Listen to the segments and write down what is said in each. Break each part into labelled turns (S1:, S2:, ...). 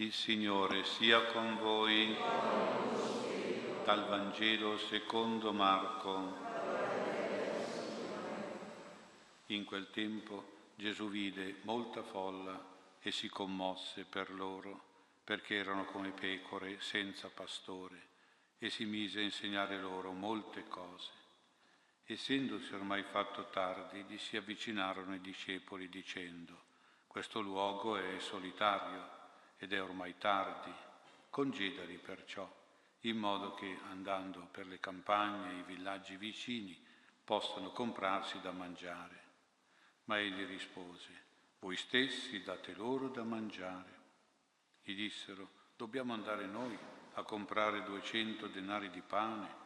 S1: Il Signore sia con voi. Dal Vangelo secondo Marco. In quel tempo Gesù vide molta folla e si commosse per loro, perché erano come pecore senza pastore, e si mise a insegnare loro molte cose. Essendosi ormai fatto tardi, gli si avvicinarono i discepoli dicendo, questo luogo è solitario ed è ormai tardi, congedali perciò, in modo che andando per le campagne e i villaggi vicini possano comprarsi da mangiare. Ma egli rispose, voi stessi date loro da mangiare. Gli dissero, dobbiamo andare noi a comprare duecento denari di pane,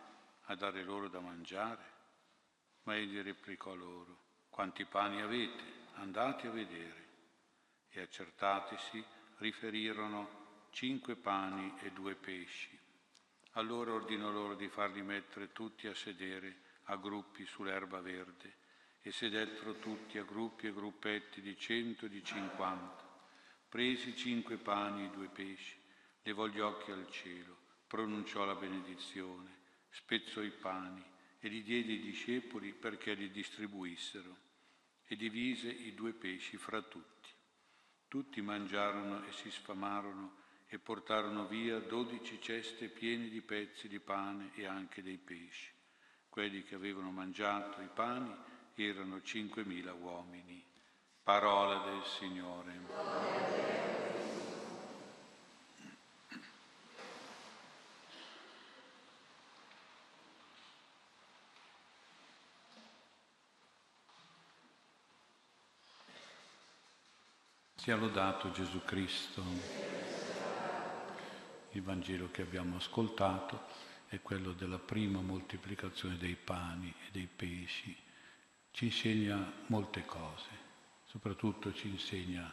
S1: a dare loro da mangiare? Ma egli replicò loro, quanti pani avete? Andate a vedere. E accertatisi, riferirono cinque pani e due pesci. Allora ordinò loro di farli mettere tutti a sedere a gruppi sull'erba verde e sedettero tutti a gruppi e gruppetti di cento e di cinquanta. Presi cinque pani e due pesci, levò gli occhi al cielo, pronunciò la benedizione, spezzò i pani e li diede ai discepoli perché li distribuissero e divise i due pesci fra tutti. Tutti mangiarono e si sfamarono e portarono via dodici ceste piene di pezzi di pane e anche dei pesci. Quelli che avevano mangiato i pani erano cinquemila uomini. Parola del Signore. Sia lodato Gesù Cristo. Il Vangelo che abbiamo ascoltato è quello della prima moltiplicazione dei pani e dei pesci. Ci insegna molte cose, soprattutto ci insegna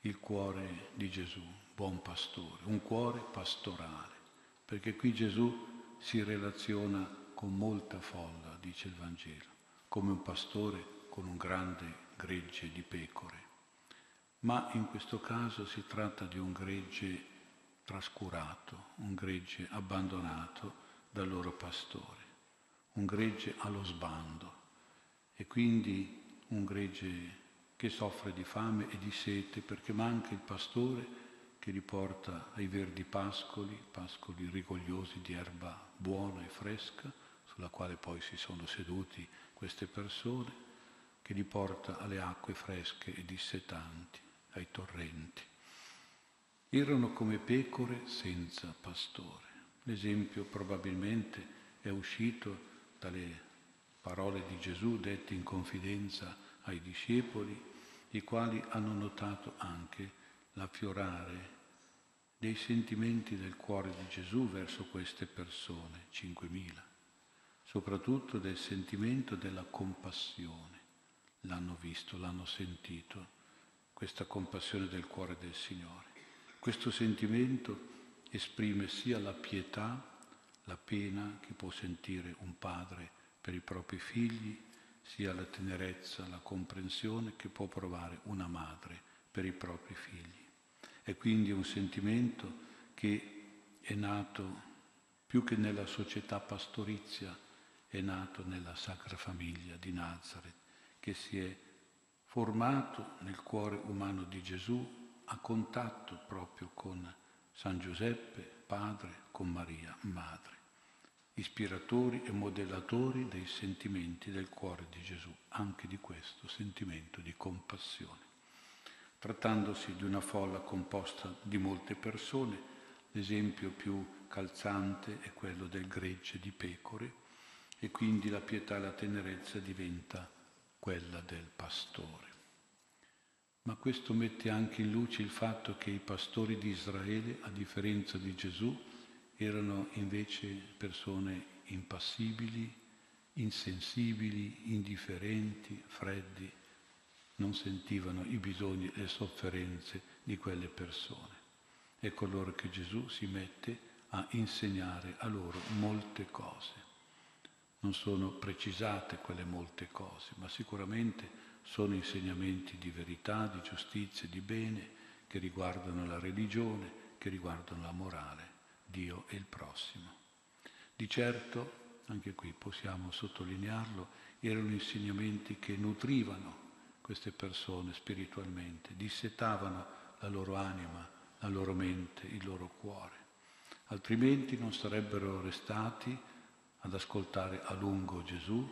S1: il cuore di Gesù, buon pastore, un cuore pastorale, perché qui Gesù si relaziona con molta folla, dice il Vangelo, come un pastore con un grande gregge di pecore ma in questo caso si tratta di un gregge trascurato, un gregge abbandonato dal loro pastore, un gregge allo sbando e quindi un gregge che soffre di fame e di sete perché manca il pastore che li porta ai verdi pascoli, pascoli rigogliosi di erba buona e fresca, sulla quale poi si sono seduti queste persone, che li porta alle acque fresche e dissetanti ai torrenti. Erano come pecore senza pastore. L'esempio probabilmente è uscito dalle parole di Gesù dette in confidenza ai discepoli, i quali hanno notato anche l'affiorare dei sentimenti del cuore di Gesù verso queste persone, 5.000, soprattutto del sentimento della compassione. L'hanno visto, l'hanno sentito questa compassione del cuore del Signore. Questo sentimento esprime sia la pietà, la pena che può sentire un padre per i propri figli, sia la tenerezza, la comprensione che può provare una madre per i propri figli. È quindi un sentimento che è nato più che nella società pastorizia, è nato nella Sacra Famiglia di Nazareth, che si è formato nel cuore umano di Gesù a contatto proprio con San Giuseppe, padre, con Maria, madre, ispiratori e modellatori dei sentimenti del cuore di Gesù, anche di questo sentimento di compassione. Trattandosi di una folla composta di molte persone, l'esempio più calzante è quello del gregge di pecore e quindi la pietà e la tenerezza diventa quella del pastore. Ma questo mette anche in luce il fatto che i pastori di Israele, a differenza di Gesù, erano invece persone impassibili, insensibili, indifferenti, freddi, non sentivano i bisogni e le sofferenze di quelle persone. Ecco allora che Gesù si mette a insegnare a loro molte cose. Non sono precisate quelle molte cose, ma sicuramente sono insegnamenti di verità, di giustizia, di bene, che riguardano la religione, che riguardano la morale, Dio e il prossimo. Di certo, anche qui possiamo sottolinearlo, erano insegnamenti che nutrivano queste persone spiritualmente, dissetavano la loro anima, la loro mente, il loro cuore. Altrimenti non sarebbero restati ad ascoltare a lungo Gesù,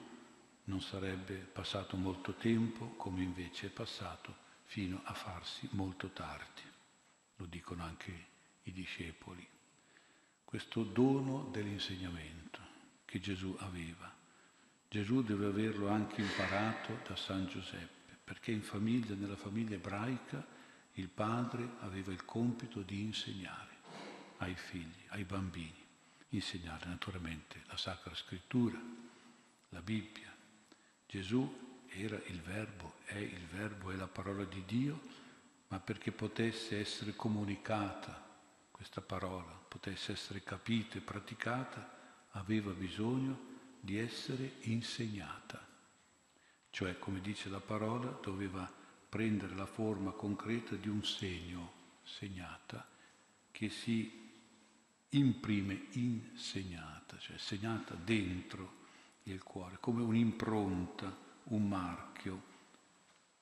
S1: non sarebbe passato molto tempo come invece è passato fino a farsi molto tardi. Lo dicono anche i discepoli. Questo dono dell'insegnamento che Gesù aveva. Gesù deve averlo anche imparato da San Giuseppe, perché in famiglia, nella famiglia ebraica, il padre aveva il compito di insegnare ai figli, ai bambini, insegnare naturalmente la Sacra Scrittura, la Bibbia. Gesù era il Verbo, è il Verbo, è la parola di Dio, ma perché potesse essere comunicata questa parola, potesse essere capita e praticata, aveva bisogno di essere insegnata. Cioè, come dice la parola, doveva prendere la forma concreta di un segno, segnata, che si imprime insegnata, cioè segnata dentro il cuore, come un'impronta, un marchio,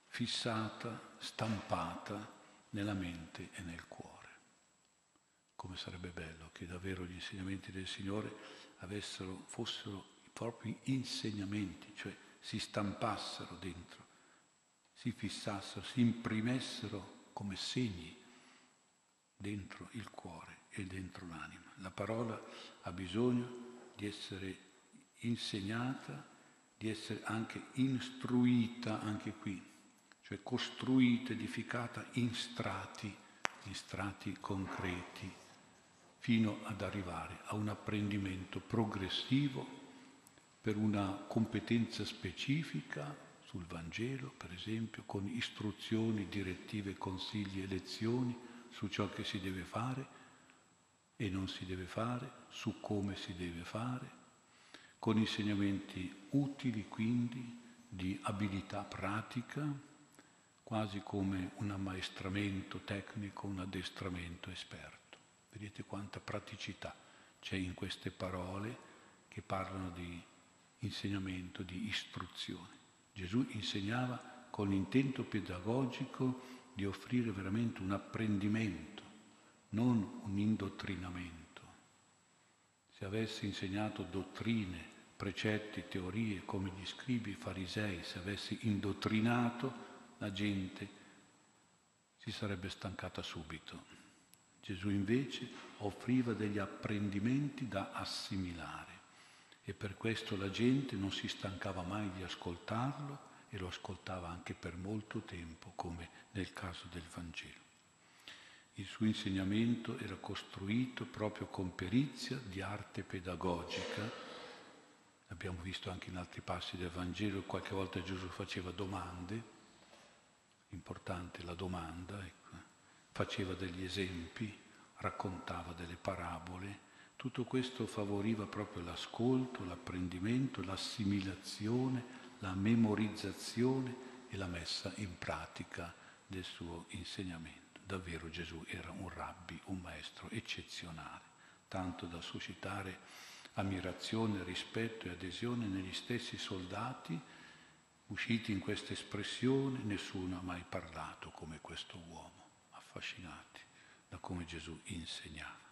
S1: fissata, stampata nella mente e nel cuore. Come sarebbe bello che davvero gli insegnamenti del Signore avessero, fossero i propri insegnamenti, cioè si stampassero dentro, si fissassero, si imprimessero come segni dentro il cuore e dentro l'anima. La parola ha bisogno di essere insegnata, di essere anche istruita anche qui, cioè costruita, edificata in strati, in strati concreti, fino ad arrivare a un apprendimento progressivo per una competenza specifica sul Vangelo, per esempio, con istruzioni, direttive, consigli e lezioni su ciò che si deve fare e non si deve fare, su come si deve fare, con insegnamenti utili quindi di abilità pratica, quasi come un ammaestramento tecnico, un addestramento esperto. Vedete quanta praticità c'è in queste parole che parlano di insegnamento, di istruzione. Gesù insegnava con l'intento pedagogico di offrire veramente un apprendimento non un indottrinamento. Se avesse insegnato dottrine, precetti, teorie come gli scribi farisei, se avesse indottrinato la gente, si sarebbe stancata subito. Gesù invece offriva degli apprendimenti da assimilare e per questo la gente non si stancava mai di ascoltarlo e lo ascoltava anche per molto tempo, come nel caso del Vangelo. Il suo insegnamento era costruito proprio con perizia di arte pedagogica. Abbiamo visto anche in altri passi del Vangelo, qualche volta Gesù faceva domande, importante la domanda, ecco. faceva degli esempi, raccontava delle parabole. Tutto questo favoriva proprio l'ascolto, l'apprendimento, l'assimilazione, la memorizzazione e la messa in pratica del suo insegnamento davvero Gesù era un rabbi, un maestro eccezionale, tanto da suscitare ammirazione, rispetto e adesione negli stessi soldati usciti in questa espressione, nessuno ha mai parlato come questo uomo, affascinati da come Gesù insegnava.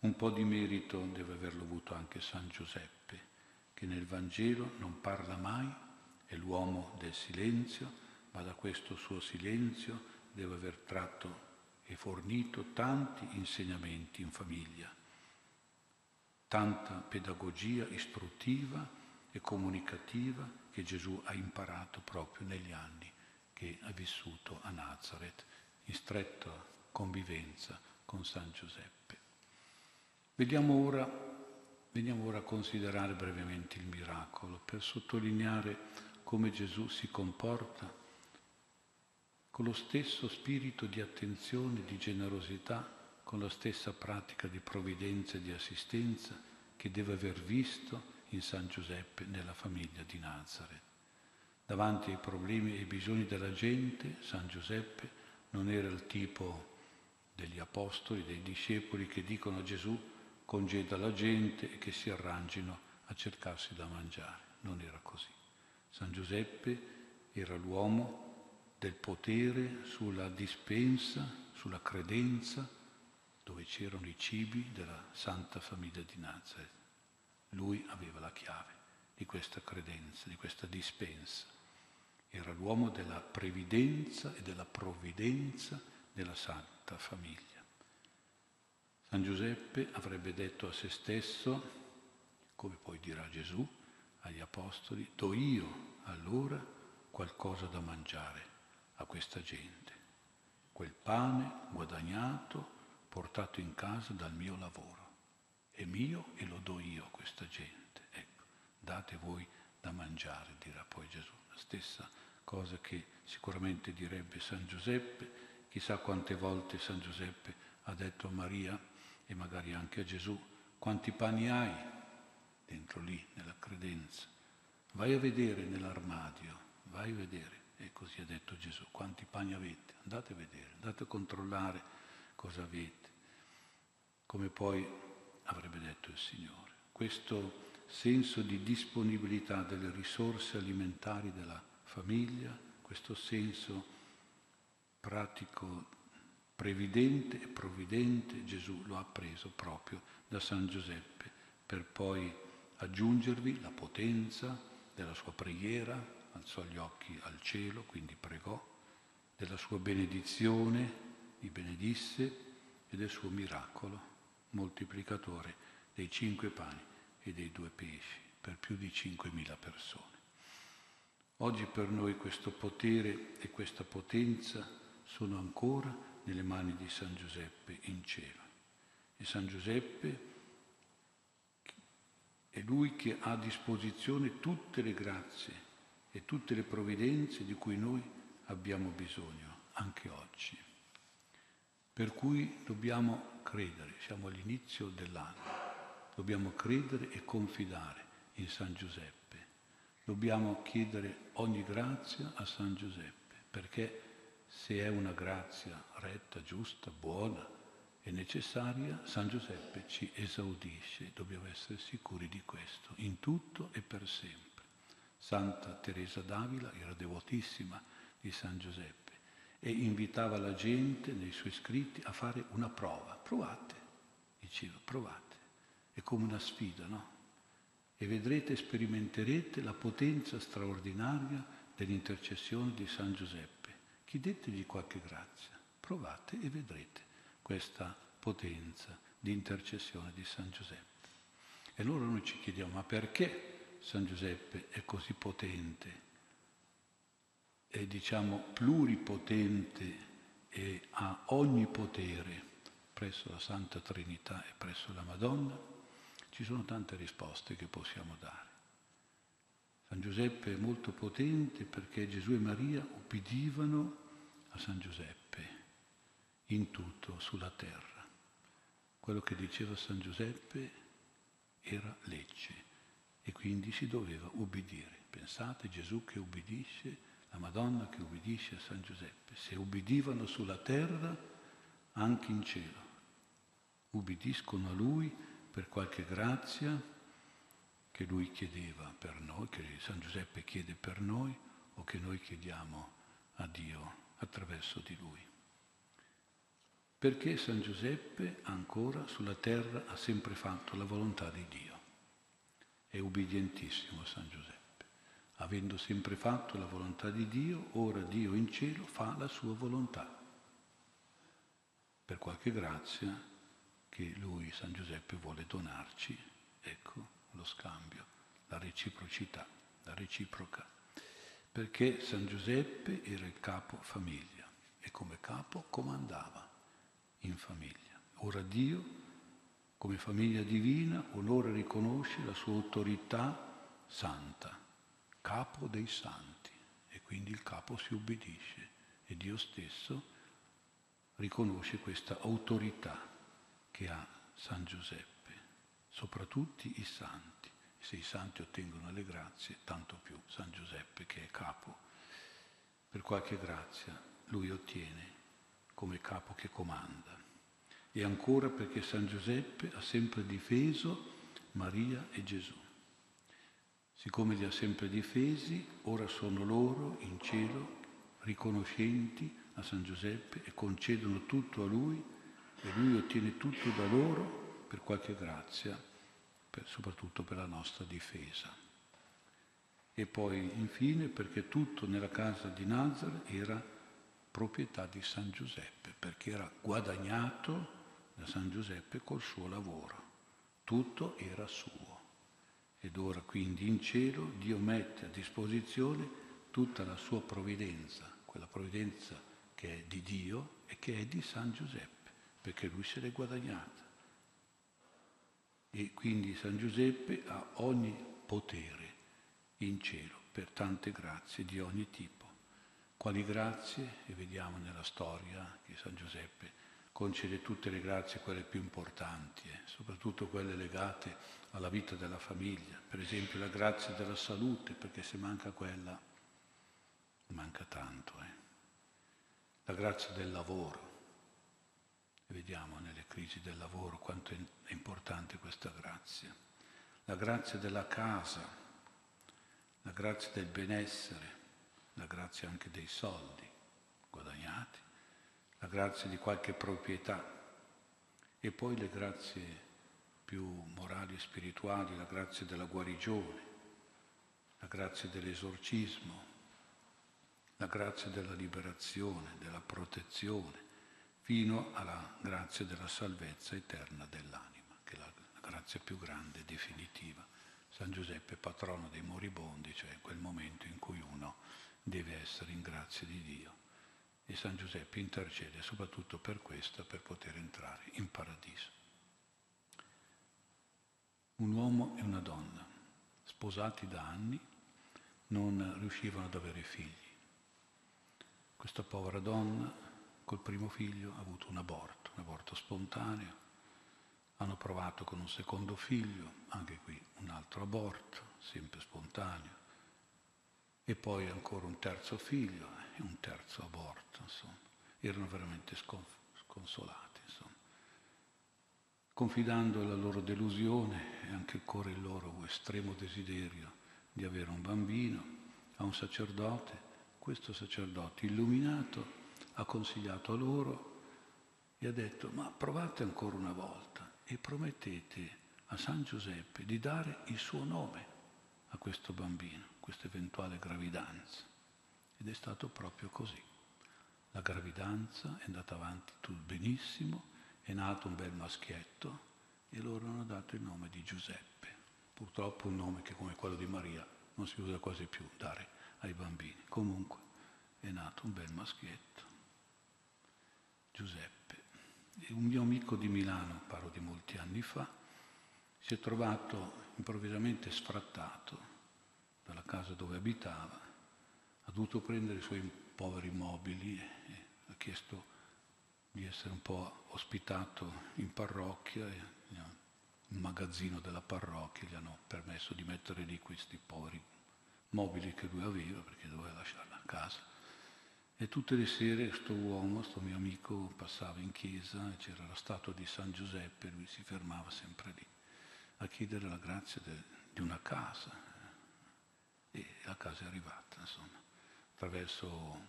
S1: Un po' di merito deve averlo avuto anche San Giuseppe, che nel Vangelo non parla mai, è l'uomo del silenzio, ma da questo suo silenzio deve aver tratto e fornito tanti insegnamenti in famiglia, tanta pedagogia istruttiva e comunicativa che Gesù ha imparato proprio negli anni che ha vissuto a Nazareth in stretta convivenza con San Giuseppe. Vediamo ora, veniamo ora a considerare brevemente il miracolo per sottolineare come Gesù si comporta con lo stesso spirito di attenzione, di generosità, con la stessa pratica di provvidenza e di assistenza che deve aver visto in San Giuseppe nella famiglia di Nazareth. Davanti ai problemi e ai bisogni della gente, San Giuseppe non era il tipo degli, apostoli, dei discepoli che dicono a Gesù congeda la gente e che si arrangino a cercarsi da mangiare. Non era così. San Giuseppe era l'uomo del potere sulla dispensa, sulla credenza, dove c'erano i cibi della Santa Famiglia di Nazareth. Lui aveva la chiave di questa credenza, di questa dispensa. Era l'uomo della previdenza e della provvidenza della Santa Famiglia. San Giuseppe avrebbe detto a se stesso, come poi dirà Gesù agli Apostoli, do io allora qualcosa da mangiare a questa gente, quel pane guadagnato, portato in casa dal mio lavoro. È mio e lo do io a questa gente. Ecco, date voi da mangiare, dirà poi Gesù. La stessa cosa che sicuramente direbbe San Giuseppe, chissà quante volte San Giuseppe ha detto a Maria e magari anche a Gesù, quanti pani hai dentro lì, nella credenza. Vai a vedere nell'armadio, vai a vedere. E così ha detto Gesù, quanti pani avete? Andate a vedere, andate a controllare cosa avete. Come poi avrebbe detto il Signore. Questo senso di disponibilità delle risorse alimentari della famiglia, questo senso pratico previdente e provvidente, Gesù lo ha preso proprio da San Giuseppe, per poi aggiungervi la potenza della sua preghiera, alzò gli occhi al cielo, quindi pregò, della sua benedizione, li benedisse e del suo miracolo moltiplicatore dei cinque pani e dei due pesci per più di 5.000 persone. Oggi per noi questo potere e questa potenza sono ancora nelle mani di San Giuseppe in cielo. E San Giuseppe è lui che ha a disposizione tutte le grazie e tutte le provvidenze di cui noi abbiamo bisogno, anche oggi. Per cui dobbiamo credere, siamo all'inizio dell'anno, dobbiamo credere e confidare in San Giuseppe. Dobbiamo chiedere ogni grazia a San Giuseppe, perché se è una grazia retta, giusta, buona e necessaria, San Giuseppe ci esaudisce, dobbiamo essere sicuri di questo, in tutto e per sempre. Santa Teresa d'Avila era devotissima di San Giuseppe e invitava la gente nei suoi scritti a fare una prova. Provate, diceva, provate. È come una sfida, no? E vedrete, sperimenterete la potenza straordinaria dell'intercessione di San Giuseppe chiedetegli qualche grazia, provate e vedrete questa potenza di intercessione di San Giuseppe. E allora noi ci chiediamo, ma perché San Giuseppe è così potente, è diciamo pluripotente e ha ogni potere presso la Santa Trinità e presso la Madonna? Ci sono tante risposte che possiamo dare. San Giuseppe è molto potente perché Gesù e Maria ubbidivano a San Giuseppe in tutto sulla terra. Quello che diceva San Giuseppe era legge e quindi si doveva ubbidire. Pensate Gesù che ubbidisce, la Madonna che ubbidisce a San Giuseppe. Se ubbidivano sulla terra, anche in cielo. Ubbidiscono a Lui per qualche grazia che Lui chiedeva per noi, che San Giuseppe chiede per noi o che noi chiediamo a Dio attraverso di lui. Perché San Giuseppe ancora sulla terra ha sempre fatto la volontà di Dio. È ubbidientissimo San Giuseppe. Avendo sempre fatto la volontà di Dio, ora Dio in cielo fa la sua volontà. Per qualche grazia che lui, San Giuseppe, vuole donarci, ecco lo scambio, la reciprocità, la reciproca perché San Giuseppe era il capo famiglia e come capo comandava in famiglia. Ora Dio, come famiglia divina, onora e riconosce la sua autorità santa, capo dei santi, e quindi il capo si ubbidisce e Dio stesso riconosce questa autorità che ha San Giuseppe, soprattutto i santi se i santi ottengono le grazie, tanto più San Giuseppe che è capo. Per qualche grazia lui ottiene come capo che comanda. E ancora perché San Giuseppe ha sempre difeso Maria e Gesù. Siccome li ha sempre difesi, ora sono loro in cielo riconoscenti a San Giuseppe e concedono tutto a lui e lui ottiene tutto da loro per qualche grazia, per, soprattutto per la nostra difesa. E poi infine perché tutto nella casa di Nazareth era proprietà di San Giuseppe, perché era guadagnato da San Giuseppe col suo lavoro. Tutto era suo. Ed ora quindi in cielo Dio mette a disposizione tutta la sua provvidenza, quella provvidenza che è di Dio e che è di San Giuseppe, perché lui se l'è guadagnata. E quindi San Giuseppe ha ogni potere in cielo per tante grazie di ogni tipo. Quali grazie? E vediamo nella storia che San Giuseppe concede tutte le grazie, quelle più importanti, eh, soprattutto quelle legate alla vita della famiglia, per esempio la grazia della salute, perché se manca quella, manca tanto. Eh. La grazia del lavoro, vediamo nelle crisi del lavoro quanto è importante questa grazia. La grazia della casa, la grazia del benessere, la grazia anche dei soldi guadagnati la grazia di qualche proprietà e poi le grazie più morali e spirituali, la grazia della guarigione, la grazia dell'esorcismo, la grazia della liberazione, della protezione, fino alla grazia della salvezza eterna dell'anima, che è la, grazia più grande e definitiva. San Giuseppe, patrono dei moribondi, cioè quel momento in cui uno deve essere in grazia di Dio e San Giuseppe intercede soprattutto per questo, per poter entrare in paradiso. Un uomo e una donna, sposati da anni, non riuscivano ad avere figli. Questa povera donna col primo figlio ha avuto un aborto, un aborto spontaneo. Hanno provato con un secondo figlio, anche qui un altro aborto, sempre spontaneo. E poi ancora un terzo figlio, e un terzo aborto, insomma. Erano veramente sconsolati, insomma. Confidando la loro delusione e anche ancora il loro estremo desiderio di avere un bambino a un sacerdote, questo sacerdote illuminato ha consigliato a loro e ha detto ma provate ancora una volta e promettete a San Giuseppe di dare il suo nome a questo bambino, questa eventuale gravidanza. Ed è stato proprio così. La gravidanza è andata avanti tutto benissimo, è nato un bel maschietto e loro hanno dato il nome di Giuseppe. Purtroppo un nome che come quello di Maria non si usa quasi più dare ai bambini. Comunque è nato un bel maschietto. Giuseppe. E un mio amico di Milano, parlo di molti anni fa, si è trovato improvvisamente sfrattato dalla casa dove abitava ha dovuto prendere i suoi poveri mobili e ha chiesto di essere un po' ospitato in parrocchia, in magazzino della parrocchia, gli hanno permesso di mettere lì questi poveri mobili che lui aveva perché doveva lasciarla a casa. E tutte le sere questo uomo, questo mio amico, passava in chiesa e c'era la statua di San Giuseppe, lui si fermava sempre lì a chiedere la grazia de, di una casa. E la casa è arrivata, insomma attraverso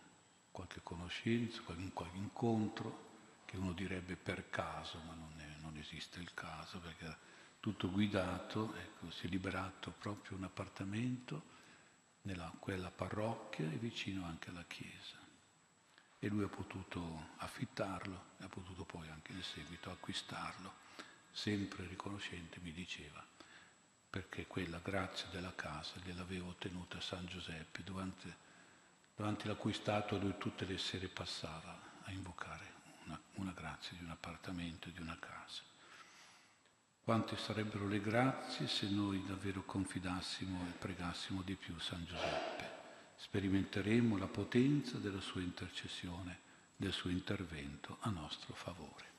S1: qualche conoscenza, qualche incontro, che uno direbbe per caso, ma non, è, non esiste il caso, perché era tutto guidato, ecco, si è liberato proprio un appartamento nella quella parrocchia e vicino anche alla chiesa. E lui ha potuto affittarlo e ha potuto poi anche in seguito acquistarlo, sempre riconoscente, mi diceva, perché quella grazia della casa gliel'aveva ottenuta San Giuseppe durante davanti la cui statua lui tutte le sere passava a invocare una, una grazia di un appartamento, di una casa. Quante sarebbero le grazie se noi davvero confidassimo e pregassimo di più San Giuseppe. Sperimenteremo la potenza della sua intercessione, del suo intervento a nostro favore.